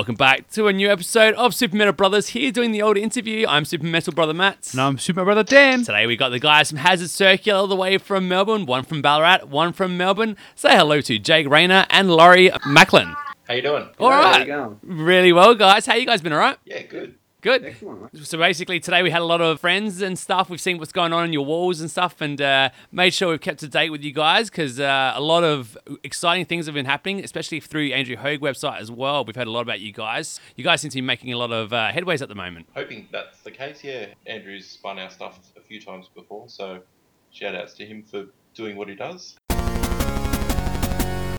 Welcome back to a new episode of Super Metal Brothers. Here doing the old interview. I'm Super Metal Brother Matt. And I'm Super Brother Dan. Today we got the guys from Hazard Circular all the way from Melbourne, one from Ballarat, one from Melbourne. Say hello to Jake Rayner and Laurie Mclachlan. How you doing? All How right. you going? Really well, guys. How you guys been, all right? Yeah, good. Good. Excellent. mate. So basically, today we had a lot of friends and stuff. We've seen what's going on in your walls and stuff, and uh, made sure we've kept to date with you guys because uh, a lot of exciting things have been happening, especially through Andrew Haug website as well. We've heard a lot about you guys. You guys seem to be making a lot of uh, headways at the moment. Hoping that's the case. Yeah, Andrew's spun our stuff a few times before, so shout outs to him for doing what he does.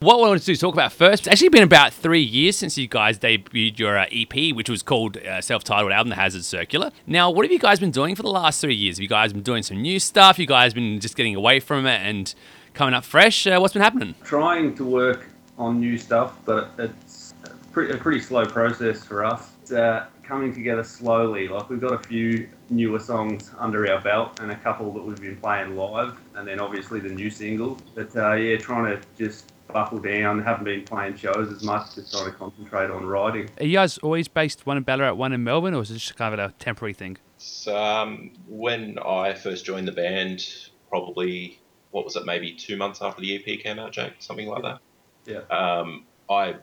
What I wanted to do is talk about first. It's actually been about three years since you guys debuted your uh, EP, which was called uh, self-titled album, The Hazard Circular. Now, what have you guys been doing for the last three years? Have you guys been doing some new stuff? You guys been just getting away from it and coming up fresh? Uh, what's been happening? Trying to work on new stuff, but it's a pretty, a pretty slow process for us. Uh, coming together slowly. Like we've got a few newer songs under our belt and a couple that we've been playing live, and then obviously the new single. But uh, yeah, trying to just buckle down. Haven't been playing shows as much. Just trying to concentrate on writing. Are you guys always based one in Ballarat, one in Melbourne, or is it just kind of a temporary thing? So, um, when I first joined the band, probably what was it, maybe two months after the EP came out, Jake, something like that. Yeah. Um, I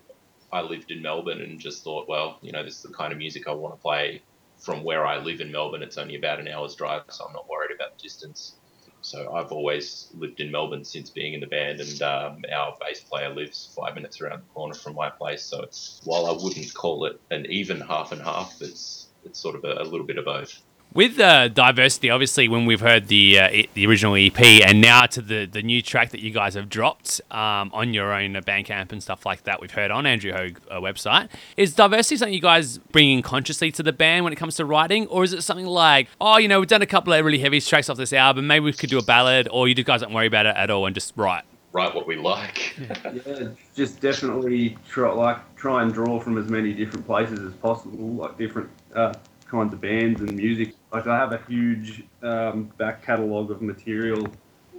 I lived in Melbourne and just thought, well, you know, this is the kind of music I want to play. From where I live in Melbourne, it's only about an hour's drive, so I'm not worried about the distance. So I've always lived in Melbourne since being in the band, and um, our bass player lives five minutes around the corner from my place. So while I wouldn't call it an even half and half, it's it's sort of a, a little bit of both. With uh, diversity, obviously, when we've heard the uh, the original EP, and now to the, the new track that you guys have dropped um, on your own uh, Bandcamp and stuff like that, we've heard on Andrew Haug uh, website. Is diversity something you guys bringing consciously to the band when it comes to writing, or is it something like, oh, you know, we've done a couple of really heavy tracks off this album, maybe we could do a ballad, or you guys don't worry about it at all and just write? Write what we like. Yeah, just definitely try like try and draw from as many different places as possible, like different uh, kinds of bands and music. Like I have a huge um, back catalogue of material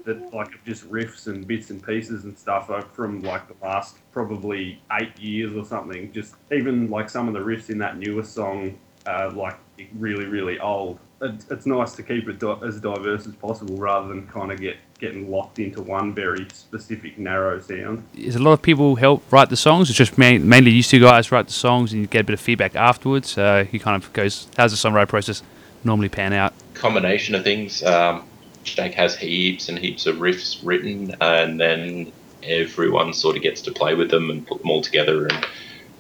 that like just riffs and bits and pieces and stuff uh, from like the last probably eight years or something. Just even like some of the riffs in that newest song, uh, like really really old. It, it's nice to keep it di- as diverse as possible rather than kind of get getting locked into one very specific narrow sound. Is a lot of people help write the songs? It's just main, mainly you two guys write the songs and you get a bit of feedback afterwards. So he kind of goes, how's the songwriting process normally pan out? Combination of things. Um, Jake has heaps and heaps of riffs written, and then everyone sort of gets to play with them and put them all together and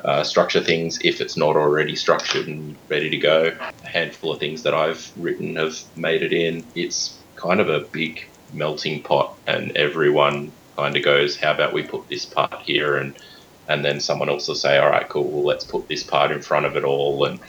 uh, structure things if it's not already structured and ready to go. A handful of things that I've written have made it in. It's kind of a big melting pot, and everyone kind of goes, "How about we put this part here?" and and then someone else will say, "All right, cool. Well, let's put this part in front of it all." And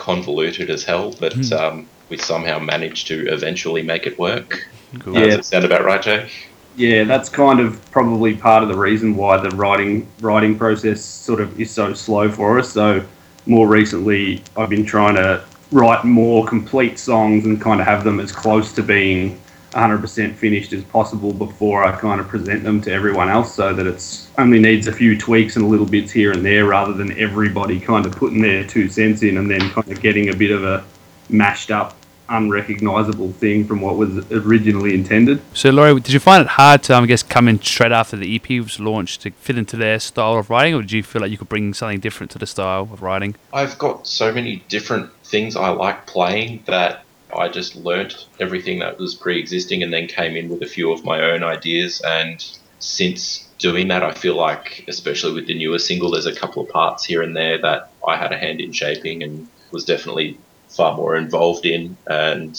convoluted as hell, but Hmm. um, we somehow managed to eventually make it work. Cool. Yeah. Does it sound about right, Jake? Yeah, that's kind of probably part of the reason why the writing writing process sort of is so slow for us. So more recently, I've been trying to write more complete songs and kind of have them as close to being 100% finished as possible before I kind of present them to everyone else, so that it's only needs a few tweaks and little bits here and there, rather than everybody kind of putting their two cents in and then kind of getting a bit of a mashed up, unrecognizable thing from what was originally intended. So, Laurie, did you find it hard to, um, I guess, come in straight after the EP was launched to fit into their style of writing, or did you feel like you could bring something different to the style of writing? I've got so many different things I like playing that I just learnt everything that was pre existing and then came in with a few of my own ideas. And since doing that, I feel like, especially with the newer single, there's a couple of parts here and there that I had a hand in shaping and was definitely far more involved in. And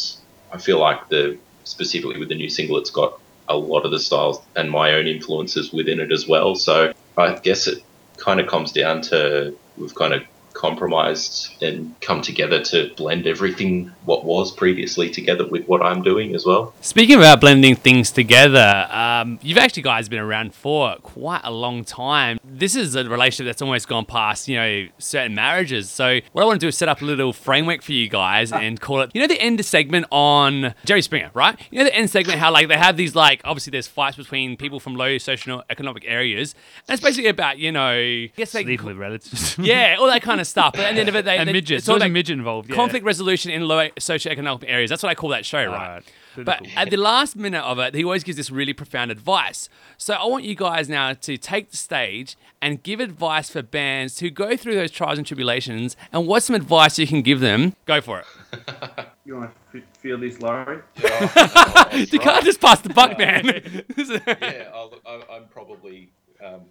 I feel like the specifically with the new single, it's got a lot of the styles and my own influences within it as well. So I guess it kind of comes down to we've kind of compromised and come together to blend everything what was previously together with what I'm doing as well. Speaking about blending things together, um, you've actually guys been around for quite a long time. This is a relationship that's almost gone past, you know, certain marriages. So what I want to do is set up a little framework for you guys and call it, you know, the end segment on Jerry Springer, right? You know, the end segment how like they have these like obviously there's fights between people from low socio economic areas, and it's basically about you know, I guess they Sleep with relatives. yeah, all that kind of stuff. But at the end of it, they, and they, midget. it's all There's a about midget involved. Yeah. conflict resolution in low socioeconomic areas. That's what I call that show, right? Alright. But at the last minute of it, he always gives this really profound advice. So I want you guys now to take the stage and give advice for bands who go through those trials and tribulations. And what's some advice you can give them? Go for it. You want to f- feel this, Laurie? You can't just pass the buck, man. yeah, I'll, I'm probably um,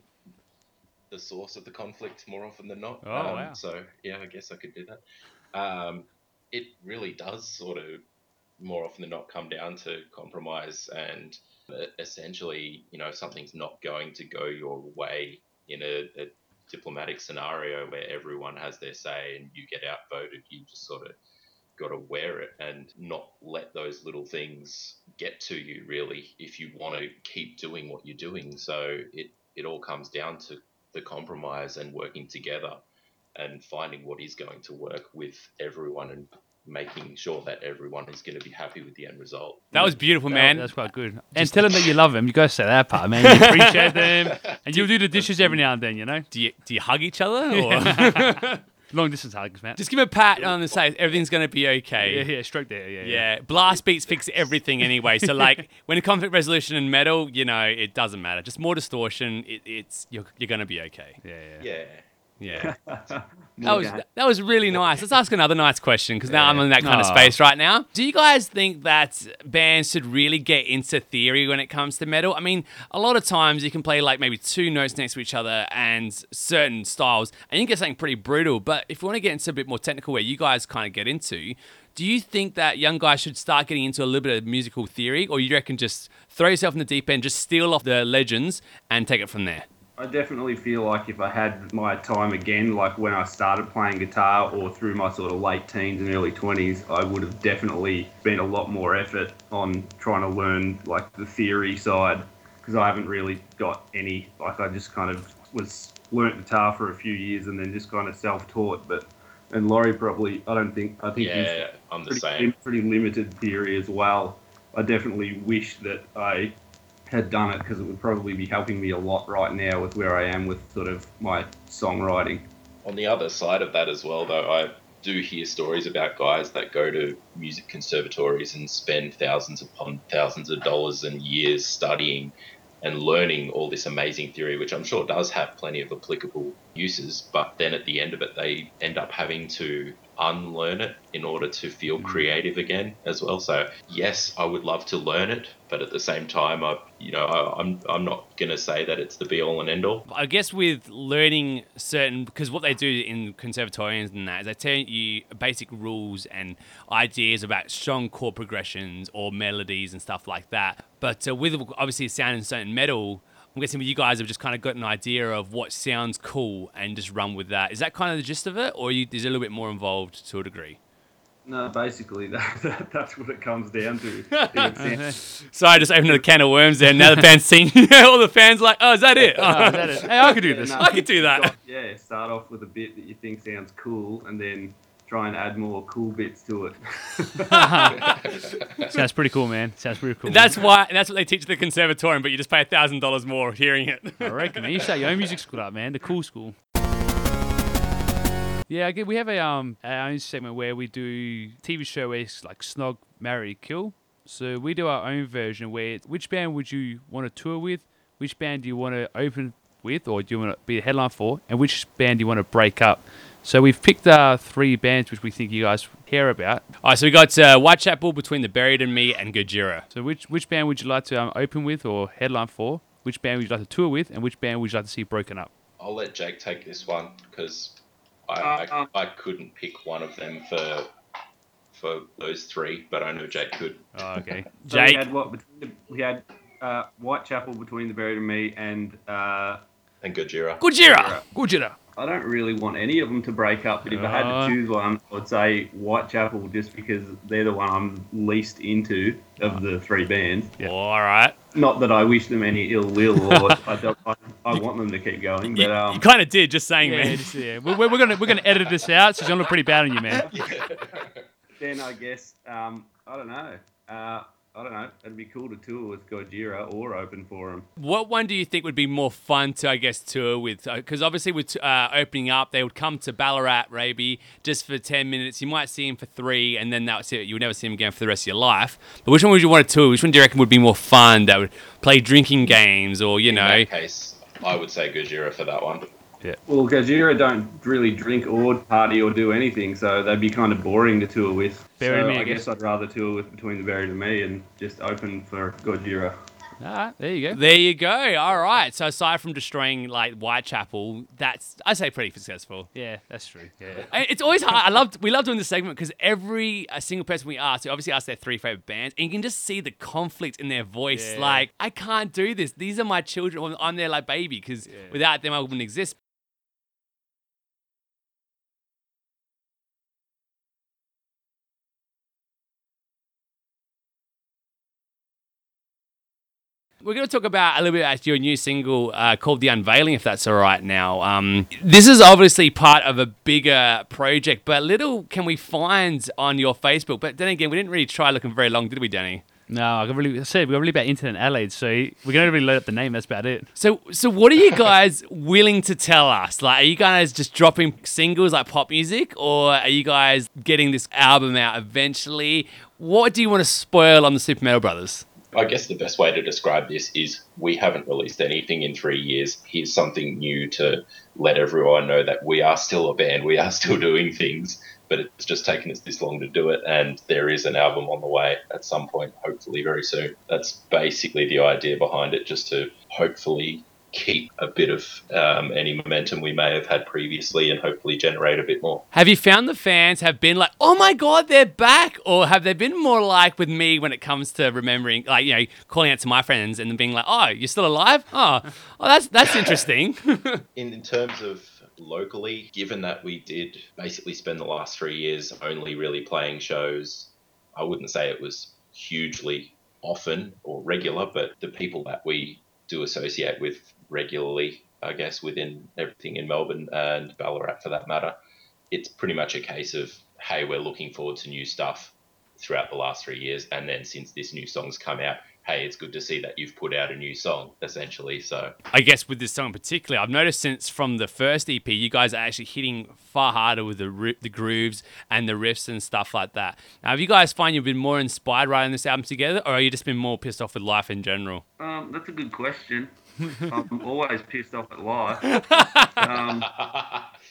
the source of the conflict more often than not. Oh, um, wow. So yeah, I guess I could do that. Um, it really does sort of more often than not come down to compromise and uh, essentially, you know, something's not going to go your way in a, a diplomatic scenario where everyone has their say and you get outvoted, you just sort of got to wear it and not let those little things get to you really if you want to keep doing what you're doing so it it all comes down to the compromise and working together and finding what is going to work with everyone and making sure that everyone is going to be happy with the end result that was beautiful, man. That's quite good. And tell them that you love them. You got to say that part, man. You appreciate them, and you'll do the dishes every now and then. You know, do you do you hug each other or long distance hugs, man. just give a pat on the side? Everything's gonna be okay. yeah, yeah, stroke there. Yeah, Yeah, blast beats fix everything anyway. So like when a conflict resolution and metal, you know, it doesn't matter. Just more distortion. It, it's you're, you're gonna be okay. yeah, yeah. yeah Yeah. That was that was really nice. Let's ask another nice question because now I'm in that kind of space right now. Do you guys think that bands should really get into theory when it comes to metal? I mean, a lot of times you can play like maybe two notes next to each other and certain styles, and you can get something pretty brutal. But if you want to get into a bit more technical, where you guys kind of get into, do you think that young guys should start getting into a little bit of musical theory, or you reckon just throw yourself in the deep end, just steal off the legends and take it from there? I definitely feel like if I had my time again, like when I started playing guitar or through my sort of late teens and early 20s, I would have definitely spent a lot more effort on trying to learn like the theory side because I haven't really got any. Like I just kind of was learnt guitar for a few years and then just kind of self-taught. But and Laurie probably, I don't think, I think he's yeah i'm the pretty, same pretty limited theory as well. I definitely wish that I had done it because it would probably be helping me a lot right now with where I am with sort of my songwriting. On the other side of that as well, though, I do hear stories about guys that go to music conservatories and spend thousands upon thousands of dollars and years studying and learning all this amazing theory, which I'm sure does have plenty of applicable uses. But then at the end of it, they end up having to unlearn it in order to feel creative again as well. So yes, I would love to learn it, but at the same time, I you know I, I'm I'm not gonna say that it's the be all and end all. I guess with learning certain, because what they do in conservatorians and that is they tell you basic rules and ideas about strong chord progressions or melodies and stuff like that. But uh, with obviously sounding certain metal, I'm guessing with you guys have just kind of got an idea of what sounds cool and just run with that. Is that kind of the gist of it, or you, is it a little bit more involved to a degree? No, basically that, that that's what it comes down to. It sounds- Sorry, I just opened a can of worms there. Now the band's seen all the fans like, oh, is that it? Oh, is that it? Hey, I could do Yeah, this. no, I could do that. start- Yeah, start off with a bit that you think sounds cool, and then try and add more cool bits to it. Sounds pretty cool, man. Sounds pretty cool. That's why. That's what they teach at the conservatorium, but you just pay a thousand dollars more hearing it. I reckon, man. You start your own music school up, man. The cool school. Yeah, I get, we have a um our own segment where we do TV show where it's like snog, marry, kill. So we do our own version where which band would you want to tour with, which band do you want to open with, or do you want to be the headline for, and which band do you want to break up. So we've picked uh, three bands which we think you guys care about. All right, so we got uh, Whitechapel between the Buried and Me and Gojira. So which which band would you like to um, open with or headline for? Which band would you like to tour with, and which band would you like to see broken up? I'll let Jake take this one because I, Uh, I, um, I couldn't pick one of them for for those three, but I know Jake could. Oh, okay. So Jake. we had what? between the- We had uh, Whitechapel between the Buried and Me, and uh, And Gojira. Gojira. Gojira. I don't really want any of them to break up. But if I had Uh. to choose one, I would say Whitechapel, just because they're the one I'm least into of the three bands. Yeah. All right. Not that I wish them any ill will, or I, don't, I, I want them to keep going. You, But um, you kind of did, just saying, Yeah, man. just, yeah. We're, we're gonna we're gonna edit this out, so it's gonna look pretty bad on you, man. then I guess um, I don't know. Uh, I don't know. It'd be cool to tour with Gojira or open for him. What one do you think would be more fun to, I guess, tour with? Because obviously, with uh, opening up, they would come to Ballarat, maybe just for 10 minutes. You might see him for three, and then that's it. You would never see him again for the rest of your life. But which one would you want to tour? Which one do you reckon would be more fun? That would play drinking games or, you In know. that case, I would say Gojira for that one. Well, Gojira don't really drink or party or do anything, so they'd be kind of boring to tour with. Bury so me, I I guess. guess I'd rather tour with Between the Buried and Me and just open for Gojira. All right, there you go. There you go. All right. So aside from destroying like Whitechapel, that's I say pretty successful. Yeah, that's true. Yeah. It's always hard. I love we love doing this segment because every a single person we ask, we obviously ask their three favorite bands, and you can just see the conflict in their voice. Yeah. Like I can't do this. These are my children. I'm their like baby because without them I wouldn't exist. We're going to talk about a little bit about your new single uh, called The Unveiling, if that's all right now. Um, this is obviously part of a bigger project, but little can we find on your Facebook. But then again, we didn't really try looking very long, did we, Danny? No, I got really I said we got really about internet Adelaide, so we're gonna really load up the name. That's about it. So, so what are you guys willing to tell us? Like, are you guys just dropping singles like pop music, or are you guys getting this album out eventually? What do you want to spoil on the Super Metal Brothers? I guess the best way to describe this is we haven't released anything in three years. Here's something new to let everyone know that we are still a band, we are still doing things, but it's just taken us this long to do it. And there is an album on the way at some point, hopefully very soon. That's basically the idea behind it, just to hopefully keep a bit of um, any momentum we may have had previously and hopefully generate a bit more. Have you found the fans have been like, oh my god, they're back, or have they been more like with me when it comes to remembering, like you know, calling out to my friends and then being like, oh, you're still alive? Oh, oh that's that's interesting. in, in terms of locally, given that we did basically spend the last three years only really playing shows, I wouldn't say it was hugely often or regular, but the people that we do associate with regularly, I guess, within everything in Melbourne and Ballarat for that matter, it's pretty much a case of, hey, we're looking forward to new stuff throughout the last three years. And then since this new song's come out, hey, it's good to see that you've put out a new song, essentially. So I guess with this song particularly, I've noticed since from the first EP, you guys are actually hitting far harder with the the grooves and the riffs and stuff like that. Now, have you guys find you've been more inspired writing this album together, or are you just been more pissed off with life in general? Um, that's a good question. I'm always pissed off at life. Um,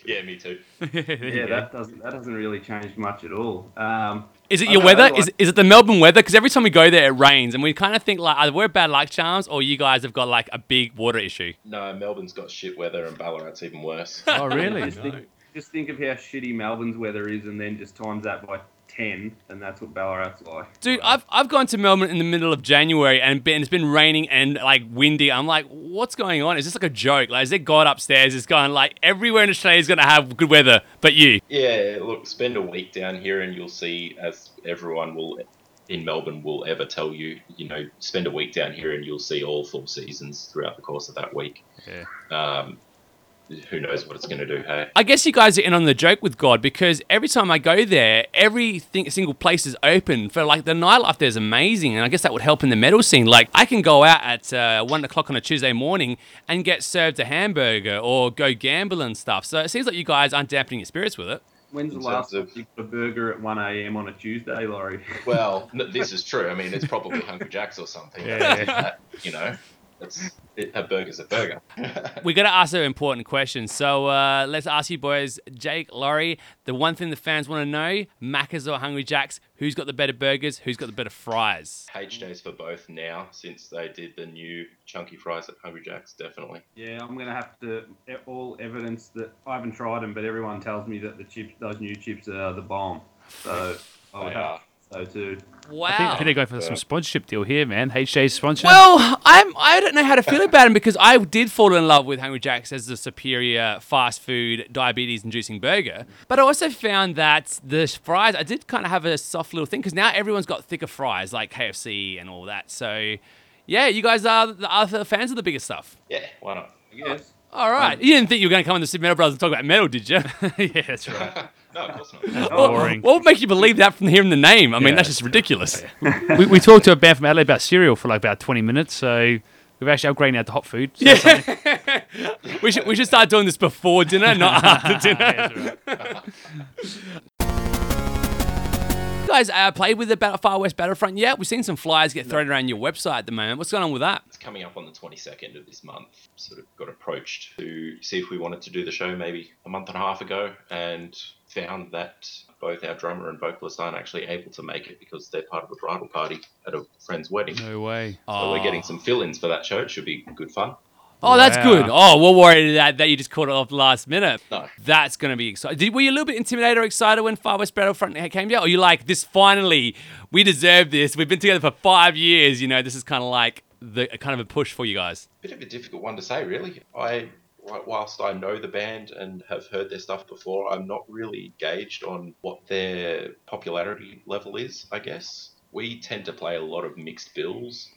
yeah, me too. yeah, that doesn't that doesn't really change much at all. Um, Is it your weather? know, Is, like- is it the Melbourne weather? Because every time we go there, it rains, and we kind of think like either we're bad luck charms, or you guys have got like a big water issue. No, Melbourne's got shit weather and Ballarat's even worse. Oh, really? just, think, just think of how shitty Melbourne's weather is, and then just times that by ten, and that's what Ballarat's like. Dude, I've, I've gone to Melbourne in the middle of January and been, it's been raining and like windy. I'm like, what's going on? Is this like a joke? Like, is there God upstairs is going like everywhere in Australia is going to have good weather, but you? yeah, look, spend a week down here and you'll see, as everyone will in Melbourne will ever tell you, you know, spend a week down here and you'll see all four seasons throughout the course of that week. Yeah. Um, who knows what it's going to do, hey? I guess you guys are in on the joke with God because every time I go there, every thing, single place is open for like the nightlife there's amazing, and I guess that would help in the metal scene. Like I can go out at uh, one o'clock on a Tuesday morning and get served a hamburger or go gamble and stuff. So it seems like you guys aren't dampening your spirits with it. When's the last of- you got a burger at one a.m. on a Tuesday, Laurie? Well, this is true. I mean, it's probably Hungry Jack's or something. Yeah. That, you know, it's, it, a burger's a burger. we got to ask an important question. So uh, let's ask you boys, Jake, Laurie, the one thing the fans want to know: Macca's or Hungry Jacks? Who's got the better burgers? Who's got the better fries? HJ's for both now since they did the new chunky fries at Hungry Jack's, definitely. Yeah, I'm gonna have to e- all evidence that I haven't tried them, but everyone tells me that the chips, those new chips, are the bomb. So I would have are. so too. Wow. I think, I think they're going for some sponsorship deal here, man. HJ sponsor. Well, I'm I don't know how to feel about him because I did fall in love with Hungry Jack's as the superior fast food diabetes inducing burger. But I also found that the fries I did kind of have a soft little thing because now everyone's got thicker fries like KFC and all that. So yeah, you guys are the other fans of the bigger stuff. Yeah, why not? I guess. All right, you didn't think you were going to come on the Super Metal Brothers and talk about metal, did you? yeah, that's right. No, of course not. Boring. What would make you believe that from hearing the name? I mean, Yeah. that's just ridiculous. we, we talked to a band from Adelaide about cereal for like about 20 minutes, so we've actually upgraded now to hot food. So that's something. we should we should start doing this before dinner, not after dinner. You guys uh, played with the Battle, Far West Battlefront yet? We've seen some flyers get thrown around your website at the moment. What's going on with that? It's coming up on the 22nd of this month. Sort of got approached to see if we wanted to do the show maybe a month and a half ago and found that both our drummer and vocalist aren't actually able to make it because they're part of a bridal party at a friend's wedding. No way. So we're ah. getting some fill-ins for that show. It should be good fun. Oh, that's Wow. good. Oh, we're worried that, that you just caught it off the last minute. No. That's going to be exciting. Did, were you a little bit intimidated or excited when Far West Battlefront came out? Or you like, this finally, we deserve this. We've been together for five years. You know, this is kind of like the kind of a push for you guys. Bit of a difficult one to say, really. I, wh- whilst I know the band and have heard their stuff before, I'm not really gauged on what their popularity level is. I guess we tend to play a lot of mixed bills,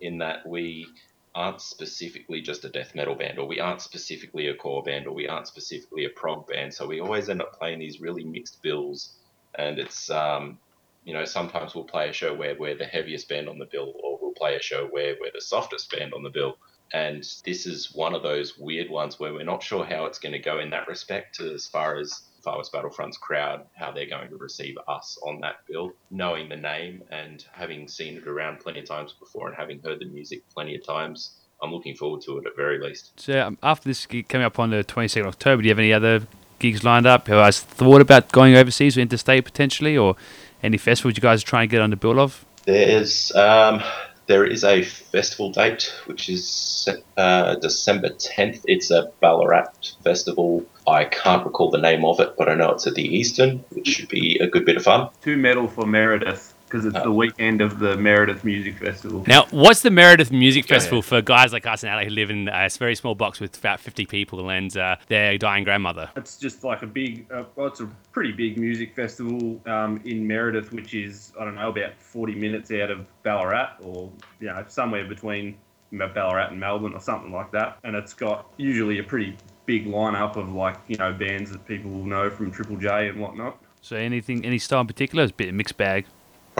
in that we aren't specifically just a death metal band, or we aren't specifically a core band, or we aren't specifically a prog band. So we always end up playing these really mixed bills, and it's um, you know, sometimes we'll play a show where we're the heaviest band on the bill, or we'll play a show where we're the softest band on the bill. And this is one of those weird ones where we're not sure how it's going to go in that respect, as far as Far West Battlefront's crowd, how they're going to receive us on that bill. Knowing the name and having seen it around plenty of times before and having heard the music plenty of times, I'm looking forward to it at very least. So um, after this gig coming up on the 22nd of October, do you have any other gigs lined up? Have you guys thought about going overseas or interstate potentially, or any festivals you guys are trying to get on the bill of? There's um, there is a festival date which is uh, December 10th. It's a Ballarat festival. I can't recall the name of it, but I know it's at the Eastern, which should be a good bit of fun. Two Metal for Meredith because it's the weekend of the Meredith Music Festival. Now, what's the Meredith Music Go Festival ahead. for guys like us in LA who live in a very small box with about 50 people and uh, their dying grandmother? It's just like a big, uh, well, it's a pretty big music festival um, in Meredith, which is, I don't know, about 40 minutes out of Ballarat or, you know, somewhere between Ballarat and Melbourne or something like that. And it's got usually a pretty big lineup of like, you know, bands that people will know from Triple J and whatnot. So anything, any style in particular? It's a bit of a mixed bag.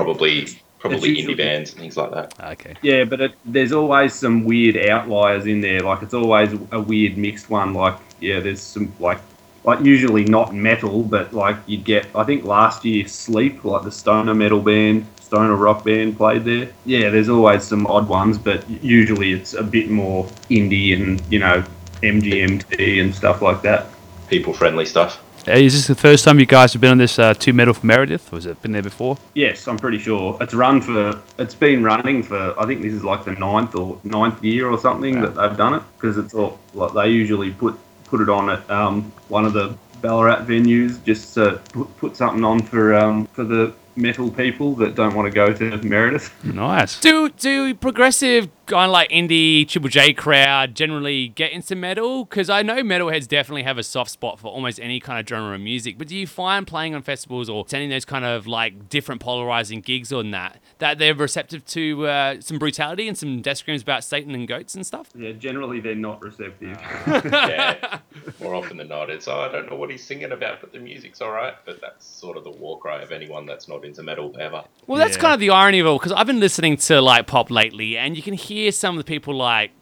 Probably probably usually- indie bands and things like that. Ah, okay. Yeah, but it, there's always some weird outliers in there. Like it's always a weird mixed one. Like yeah, there's some like like usually not metal, but like you'd get. I think last year Sleep, like the stoner metal band, stoner rock band, played there. Yeah, there's always some odd ones, but usually it's a bit more indie and you know MGMT and stuff like that. People friendly stuff. Uh, Is this the first time you guys have been on this uh, two Metal for Meredith, or has it been there before? Yes, I'm pretty sure it's run for. It's been running for. I think this is like the ninth or ninth year or something that they've done it because it's all like they usually put put it on at um, one of the Ballarat venues just to put, put something on for um, for the metal people that don't want to go to Meredith. Nice. Do do progressive kind of like indie Triple J crowd generally get into metal? Because I know metalheads definitely have a soft spot for almost any kind of genre of music. But do you find playing on festivals or attending those kind of like different polarizing gigs on that that they're receptive to uh, some brutality and some death screams about Satan and goats and stuff? Yeah, generally they're not receptive. yeah, more often than not, it's oh, I don't know what he's singing about, but the music's all right. But that's sort of the war cry of anyone that's not into metal ever. Well, that's Yeah. kind of the irony of it, because I've been listening to like pop lately, and you can hear some of the people like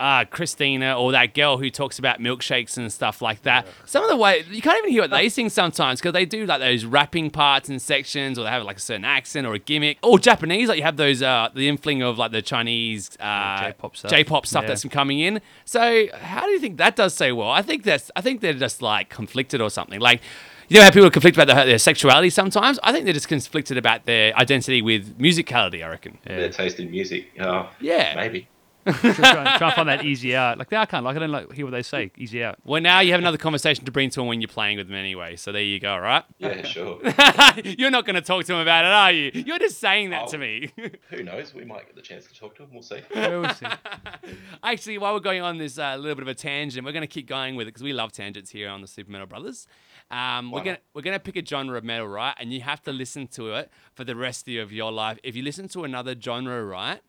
uh, Christina or that girl who talks about milkshakes and stuff like that. Some of the way you can't even hear what they sing sometimes because they do like those rapping parts and sections, or they have like a certain accent or a gimmick. Or Japanese, like you have those uh, the infling of like the Chinese uh, J-pop stuff. J-pop stuff Yeah. that's coming in. So how do you think that does so well? I think that's I think they're just like conflicted or something. Like you know how people are conflicted about their, their sexuality sometimes. I think they're just conflicted about their identity with musicality. I reckon. Yeah. Their taste in music, oh, Yeah. maybe. Try, try, try and find that easy out. Like, I can't. Like, I don't like hear what they say. Easy out. Well, now you have another conversation to bring to them when you're playing with them anyway. So there you go, right? Yeah, sure. you're not going to talk to them about it, are you? You're just saying that to me. Who knows? We might get the chance to talk to him. We'll see. Yeah, we'll see. Actually, while we're going on this uh, little bit of a tangent, we're going to keep going with it because we love tangents here on the Super Metal Brothers. Um, we're gonna we're gonna pick a genre of metal, right? And you have to listen to it for the rest of your life. If you listen to another genre, right,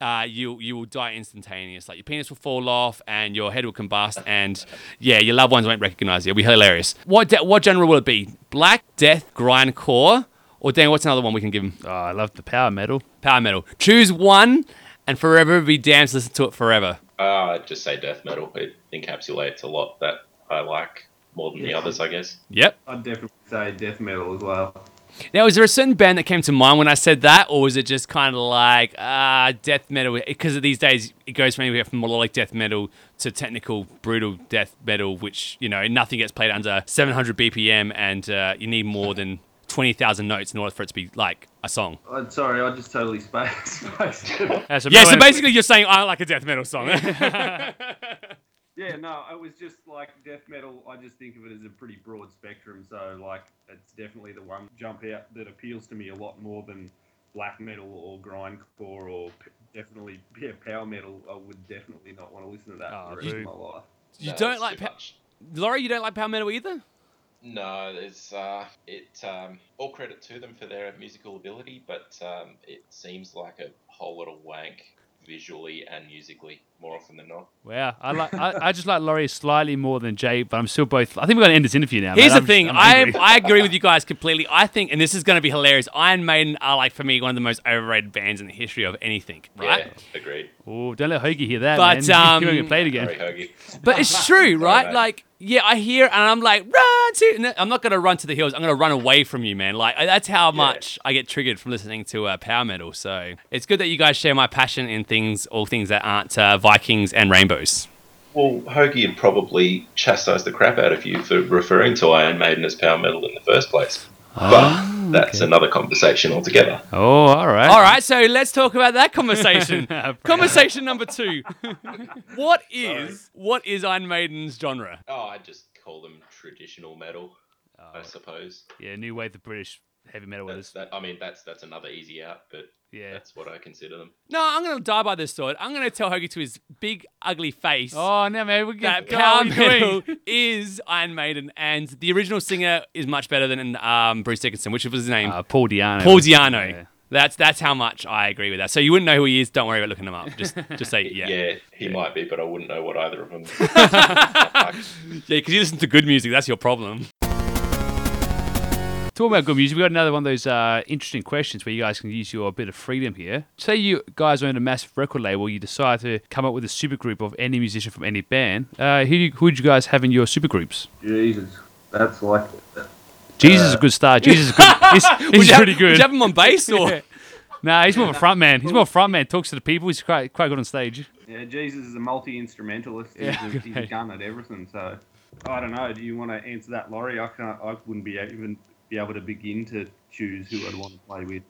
uh, you you will die instantaneous. Like your penis will fall off and your head will combust, and yeah, your loved ones won't recognize you. It'll be hilarious. What de- what genre will it be? Black, death, grindcore, or Dan? What's another one we can give him? Oh, I love the power metal. Power metal. Choose one, and forever be damned to listen to it forever. Uh, I'd just say death metal. It encapsulates a lot that I like more than the others, I guess. Yep. I'd definitely say death metal as well. Now, is there a certain band that came to mind when I said that, or was it just kind of like ah death metal? Because these days it goes from anywhere from melodic death metal to technical brutal death metal, which you know nothing gets played under 700 BPM, and uh, you need more than 20,000 notes in order for it to be like a song. I'm sorry, I just totally spaced. spaced it. Uh, so Yeah, so basically you're saying I like a death metal song. yeah, no, it was just like death metal. I just think of it as a pretty broad spectrum. So like, it's definitely the one jump out that appeals to me a lot more than black metal or grindcore or p- definitely yeah power metal. I would definitely not want to listen to that Oh, for the rest of my life. you No, don't like too pa- much. Laurie? You don't like power metal either? No, it's uh, it. Um, all credit to them for their musical ability, but um, it seems like a whole lot of wank visually and musically more often than not. Wow, I like. I, I just like Laurie slightly more than Jay, but I'm still both. I think we're gonna end this interview now. Here's man. the thing. I'm, I I'm angry. I agree with you guys completely. I think, and this is going to be hilarious. Iron Maiden are like for me one of the most overrated bands in the history of anything. Right? Yeah, agreed. Oh, don't let Hoagie hear that. But, man. um, You're gonna get played again. Sorry, But it's true, right? mate. Like, yeah, I hear and I'm like, run to. I'm not going to run to the hills. I'm going to run away from you, man. Like, that's how much I get triggered from listening to uh, power metal. So it's good that you guys share my passion in things, all things that aren't uh, Vikings and rainbows. Well, Hoagie would probably chastise the crap out of you for referring to Iron Maiden as power metal in the first place. But ah, that's another conversation altogether. Oh, all right. All right, so let's talk about that conversation. conversation number two. what is what is Iron Maiden's genre? Oh, I just call them traditional metal, I oh, suppose. Yeah, new wave of British heavy metal That's, that, I mean, that's that's another easy out, but Yeah. that's what I consider them. No, I'm going to die by this sword. I'm going to tell Hoagie to his big, ugly face. Oh no, man, we that get power what are you doing? metal is Iron Maiden, and the original singer is much better than um, Bruce Dickinson, which was his name, Uh, Paul Di'Anno. Paul Di'Anno. Yeah. That's that's how much I agree with that. So you wouldn't know who he is. Don't worry about looking him up. Just just say yeah, Yeah, he might be, but I wouldn't know what either of them. yeah, because you listen to good music. That's your problem. Talking about good music, we got another one of those uh, interesting questions where you guys can use your bit of freedom here. Say you guys own a massive record label, you decide to come up with a supergroup of any musician from any band. Uh, who who would you guys have in your supergroups? Jesus, that's like Jesus is a good start. Jesus is good. He's, he's you have- pretty good. Would you have him on bass or? Yeah. Nah, he's more of a front man. He's more of a front man. Talks to the people. He's quite quite good on stage. yeah. Jesus is a multi instrumentalist. He's, Yeah, a, he's a gun at everything. So I don't know. Do you want to answer that, Laurie? I can't. I wouldn't be even be able to begin to choose who I'd want to play with.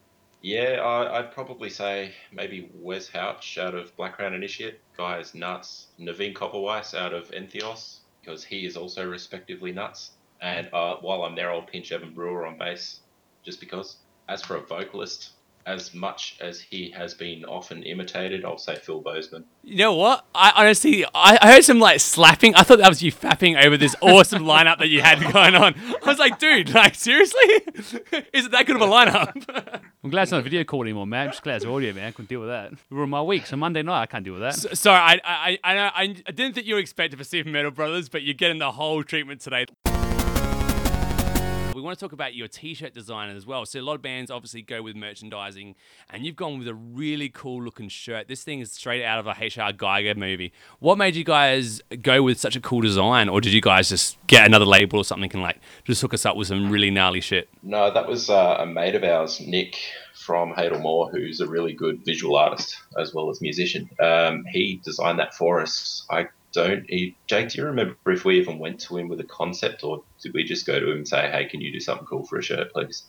yeah, I, I'd probably say maybe Wes Hauch out of Black Crown Initiate. Guy is nuts. Navene Koperweis out of Entheos, because he is also respectively nuts. And uh, while I'm there, I'll pinch Evan Brewer on bass, just because. As for a vocalist, as much as he has been often imitated, I'll say Phil Bozeman. You know what? I honestly, I, I heard some like slapping. I thought that was you fapping over this awesome lineup that you had going on. I was like, dude, like seriously, is it that good of a lineup? I'm glad it's not a video call anymore, man. I'm just glad it's audio, man. I couldn't deal with that. We were on my week, so Monday night I can't deal with that. S- Sorry, I, I, I, I, I didn't think you were expected for Super Metal Brothers, but you're getting the whole treatment today. We want to talk about your t-shirt design as well. So a lot of bands obviously go with merchandising, and you've gone with a really cool looking shirt. This thing is straight out of a HR Giger movie. What made you guys go with such a cool design, or did you guys just get another label or something and like just hook us up with some really gnarly shit? No, that was uh, a mate of ours, Nick from Hadel Moore, who's a really good visual artist as well as musician. Um, he designed that for us. I don't. He, Jake, do you remember if we even went to him with a concept, or did we just go to him and say, "Hey, can you do something cool for a shirt, please"?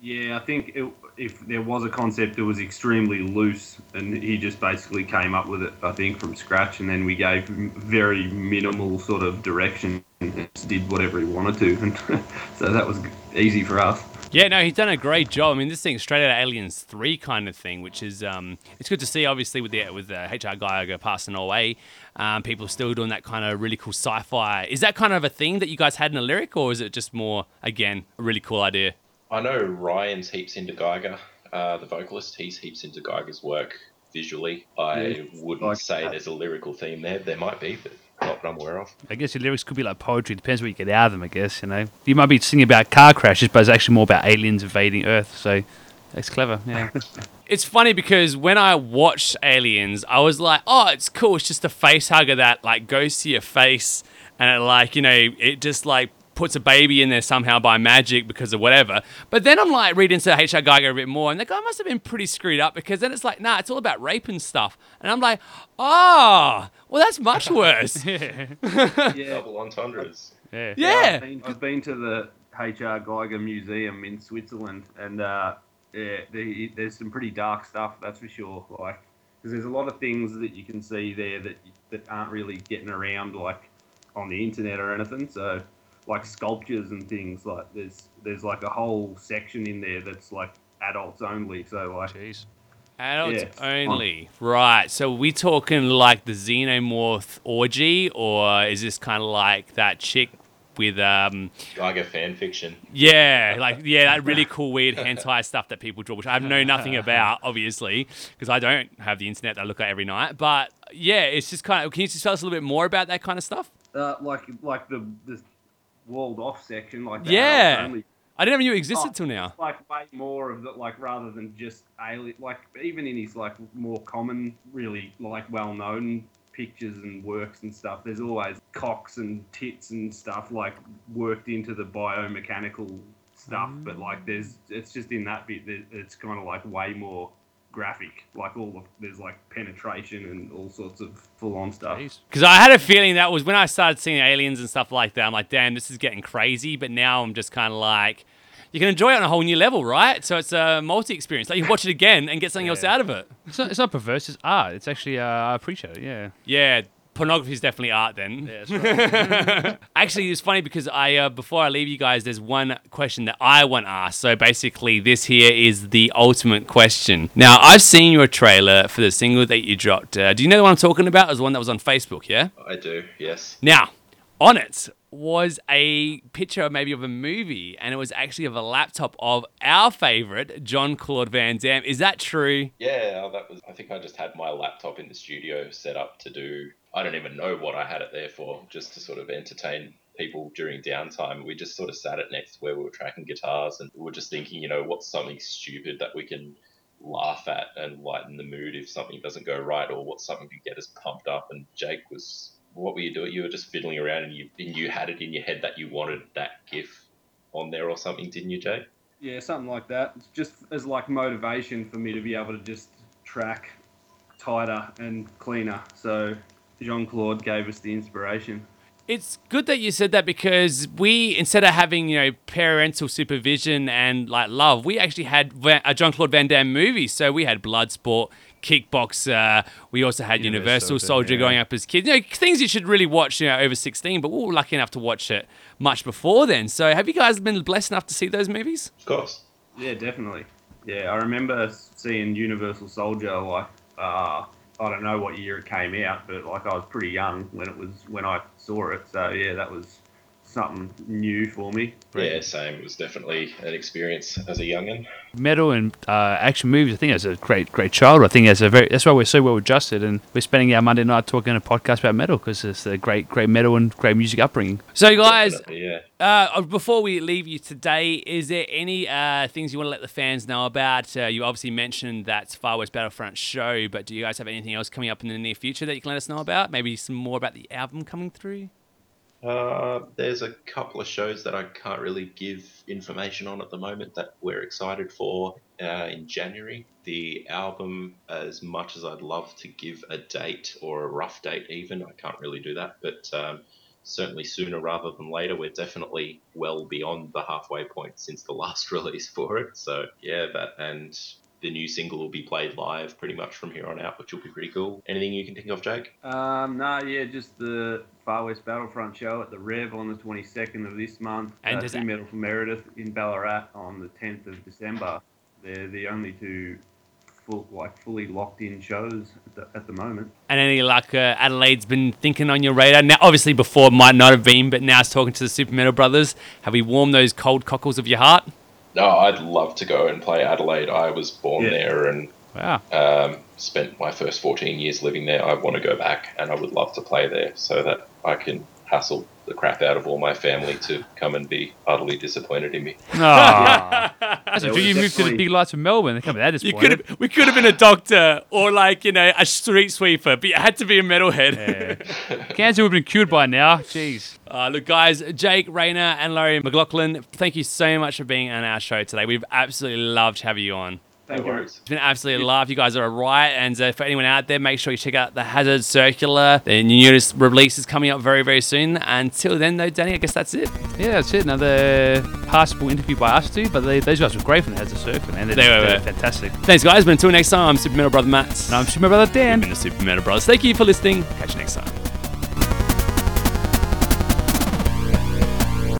Yeah, I think it, if there was a concept, it was extremely loose, and he just basically came up with it. I think from scratch, and then we gave him very minimal sort of direction and just did whatever he wanted to, and so that was easy for us. Yeah, no, he's done a great job. I mean, this thing straight out of Aliens Three kind of thing, which is um, it's good to see. Obviously, with the with the HR Giger passing away, um, people still doing that kind of really cool sci-fi. Is that kind of a thing that you guys had in a lyric, or is it just more again a really cool idea? I know Ryan's heaps into Giger, uh, the vocalist. He's heaps into Giger's work. visually. I Yeah, wouldn't like say that. there's a lyrical theme there. There might be, but not that I'm aware of. I guess your lyrics could be like poetry. It Depends what you get out of them. I guess you know you might be singing about car crashes, but it's actually more about aliens invading Earth. So that's clever. Yeah. It's funny because when I watched Aliens, I was like, "Oh, it's cool. It's just a face hugger that like goes to your face, and it like you know it just like puts a baby in there somehow by magic because of whatever." But then I'm like reading into H.R. Giger a bit more, and the guy must have been pretty screwed up because then it's like, "Nah, it's all about rape and stuff," and I'm like, "Oh, well, that's much worse." yeah. Yeah, Double entendres. Yeah. yeah. I've been, I've been to the H.R. Giger Museum in Switzerland, and uh, yeah, the, there's some pretty dark stuff, that's for sure. Like, because there's a lot of things that you can see there that that aren't really getting around, like on the internet or anything. So, like sculptures and things, like there's there's like a whole section in there that's like adults only. So, like, Jeez. Adults Yeah, only. Right. So we talking like the xenomorph orgy, or is this kind of like that chick with um Giger fan fiction. yeah, like yeah, that really cool weird hentai stuff that people draw, which I know nothing about, obviously, because I don't have the internet that I look at every night. But yeah, it's just kind of. Can you just tell us a little bit more about that kind of stuff? uh, like like the the walled off section, like the Yeah. only I didn't even know you existed Oh. till now. like way more of the like rather than just alien like even in his like more common really like well known pictures and works and stuff there's always cocks and tits and stuff like worked into the biomechanical stuff but like there's it's just in that bit that it's kind of like way more graphic like all of there's like penetration and all sorts of full on stuff Because I had a feeling that was when I started seeing aliens and stuff like that. I'm like, damn, this is getting crazy. But now I'm just kind of like, you can enjoy it on a whole new level, right? So it's a multi experience. Like you watch it again and get something else out of it. It's not, it's not perverse. It's art. It's actually uh, I appreciate it. Yeah. Yeah, pornography is definitely art then. Yeah. That's right. Actually, it's funny because I uh, before I leave you guys, there's one question that I want asked. So basically, this here is the ultimate question. Now, I've seen your trailer for the single that you dropped. Uh, do you know the one I'm talking about? It was the one that was on Facebook, yeah? I do, yes. Now, on it was a picture maybe of a movie, and it was actually of a laptop of our favorite, Jean Claude Van Damme. Is that true? Yeah, oh, that was. I think I just had my laptop in the studio set up to do. I don't even know what I had it there for, just to sort of entertain people during downtime. We just sort of sat it next to where we were tracking guitars, and we were just thinking, you know, what's something stupid that we can laugh at and lighten the mood if something doesn't go right, or what's something to get us pumped up. And Jake was, what were you doing? You were just fiddling around, and you and you had it in your head that you wanted that GIF on there or something, didn't you, Jake? Yeah, something like that. It's just as like motivation for me to be able to just track tighter and cleaner. So Jean Claude gave us the inspiration. It's good that you said that because we, instead of having you know parental supervision and like love, we actually had a Jean Claude Van Damme movie. So we had Bloodsport, Kickboxer. We also had Universal, Universal, Soldier yeah. going up as kids. You know things you should really watch. You know over sixteen, but we were lucky enough to watch it much before then. So have you guys been blessed enough to see those movies? Of course. Yeah, definitely. Yeah, I remember seeing Universal Soldier like uh, I don't know what year it came out, but like I was pretty young when it was when I saw it. So yeah, that was something new for me. Yeah, same. It was definitely an experience as a youngin. metal and uh, action movies. I think that's a great, great child. I think that's a very. That's why we're so well adjusted, and we're spending our Monday night talking in a podcast about metal because it's a great, great metal and great music upbringing. So guys, yeah. Uh, before we leave you today, is there any uh, things you want to let the fans know about? Uh, you obviously mentioned that Far West Battlefront show, but do you guys have anything else coming up in the near future that you can let us know about? Maybe some more about the album coming through? Uh, there's a couple of shows that I can't really give information on at the moment that we're excited for uh, in January. The album, as much as I'd love to give a date or a rough date, even, I can't really do that. But um, certainly sooner rather than later, we're definitely well beyond the halfway point since the last release for it. So, yeah, that and the new single will be played live pretty much from here on out, which will be pretty cool. Anything you can think of, Jake? Um, no, yeah, just the Far West Battlefront show at the Rev on the 22nd of this month. And uh, does Metal for Meredith in Ballarat on the 10th of December. They're the only two full, like fully locked in shows at the, at the moment. And any like uh, Adelaide's been thinking on your radar? Now, obviously, before it might not have been, but now it's talking to the Super Metal Brothers. Have we warmed those cold cockles of your heart? No, I'd love to go and play Adelaide. I was born Yeah. there and Wow. Um, spent my first 14 years living there. I want to go back, and I would love to play there so that I can hassle the crap out of all my family to come and be utterly disappointed in me. Aw. That's There a was you moved to the big lights of Melbourne. They come that You could have, we could have been a doctor or like you know a street sweeper, but you had to be a metalhead. Yeah. Cancer would have been cured by now. Jeez. Uh, look, guys, Jake Rayner and Larry Mclachlan, thank you so much for being on our show today. We've absolutely loved having you on. Thank No you. It's been absolutely a laugh. You guys are a riot. And uh, for anyone out there, make sure you check out the Hazard Circular. The newest release is coming up very, very soon. Until then, though, Danny, I guess that's it. Yeah, that's it. Another passable interview by us two, but they, those guys were great from the Hazard Circle, man. They're, They were, they're fantastic. Thanks, guys. But until next time, I'm Super Metal Brother Matt. And I'm Super Metal Brother Dan. Been the Super Metal Brothers. Thank you for listening. Catch you next time.